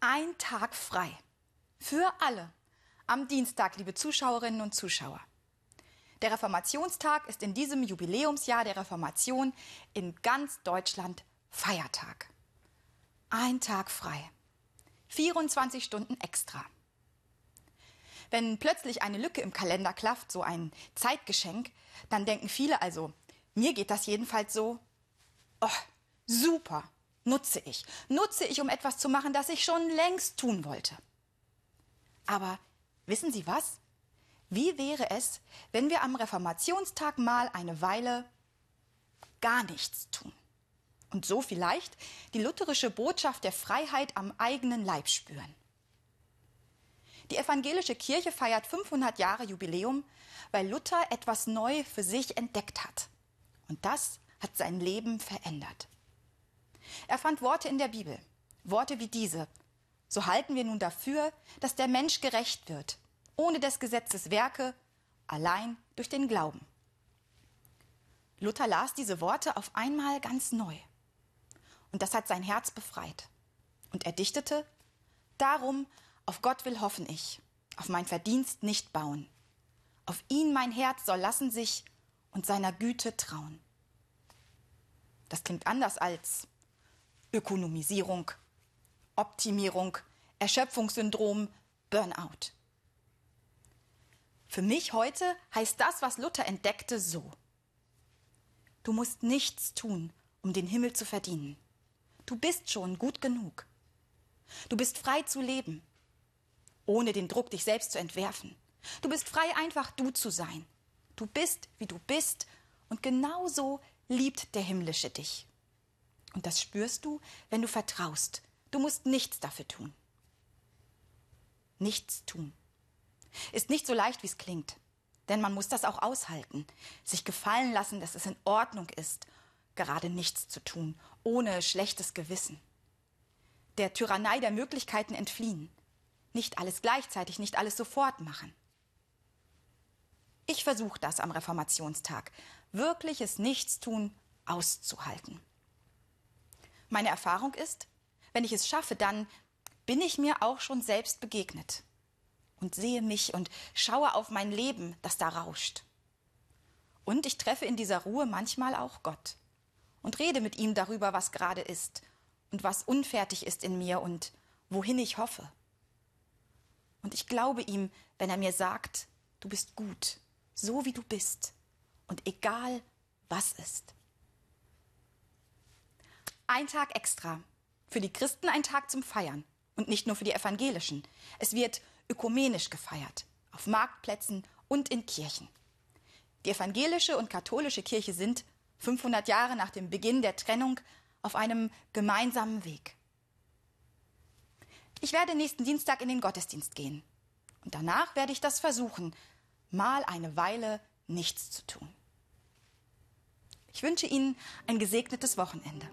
ein Tag frei. Für alle. Am Dienstag, liebe Zuschauerinnen und Zuschauer. Der Reformationstag ist in diesem Jubiläumsjahr der Reformation in ganz Deutschland Feiertag. Ein Tag frei. 24 Stunden extra. Wenn plötzlich eine Lücke im Kalender klafft, so ein Zeitgeschenk, dann denken viele also, mir geht das jedenfalls so, oh, super, nutze ich. Nutze ich, um etwas zu machen, das ich schon längst tun wollte. Aber wissen Sie was? Wie wäre es, wenn wir am Reformationstag mal eine Weile gar nichts tun? Und so vielleicht die lutherische Botschaft der Freiheit am eigenen Leib spüren. Die evangelische Kirche feiert 500 Jahre Jubiläum, weil Luther etwas neu für sich entdeckt hat. Und das hat sein Leben verändert. Er fand Worte in der Bibel, Worte wie diese. So halten wir nun dafür, dass der Mensch gerecht wird, ohne des Gesetzes Werke, allein durch den Glauben. Luther las diese Worte auf einmal ganz neu. Und das hat sein Herz befreit. Und er dichtete, Darum auf Gott will hoffen ich, auf mein Verdienst nicht bauen. Auf ihn mein Herz soll lassen sich und seiner Güte trauen. Das klingt anders als Ökonomisierung, Optimierung, Erschöpfungssyndrom, Burnout. Für mich heute heißt das, was Luther entdeckte, so. Du musst nichts tun, um den Himmel zu verdienen. Du bist schon gut genug. Du bist frei zu leben ohne den Druck, dich selbst zu entwerfen. Du bist frei, einfach du zu sein. Du bist, wie du bist, und genauso liebt der Himmlische dich. Und das spürst du, wenn du vertraust. Du musst nichts dafür tun. Nichts tun. Ist nicht so leicht, wie es klingt. Denn man muss das auch aushalten, sich gefallen lassen, dass es in Ordnung ist, gerade nichts zu tun, ohne schlechtes Gewissen. Der Tyrannei der Möglichkeiten entfliehen. Nicht alles gleichzeitig, nicht alles sofort machen. Ich versuche das am Reformationstag, wirkliches Nichtstun auszuhalten. Meine Erfahrung ist, wenn ich es schaffe, dann bin ich mir auch schon selbst begegnet und sehe mich und schaue auf mein Leben, das da rauscht. Und ich treffe in dieser Ruhe manchmal auch Gott und rede mit ihm darüber, was gerade ist und was unfertig ist in mir und wohin ich hoffe. Und ich glaube ihm, wenn er mir sagt, du bist gut, so wie du bist und egal was ist. Ein Tag extra. Für die Christen ein Tag zum Feiern. Und nicht nur für die Evangelischen. Es wird ökumenisch gefeiert. Auf Marktplätzen und in Kirchen. Die evangelische und katholische Kirche sind, 500 Jahre nach dem Beginn der Trennung, auf einem gemeinsamen Weg. Ich werde nächsten Dienstag in den Gottesdienst gehen. Und danach werde ich das versuchen, mal eine Weile nichts zu tun. Ich wünsche Ihnen ein gesegnetes Wochenende.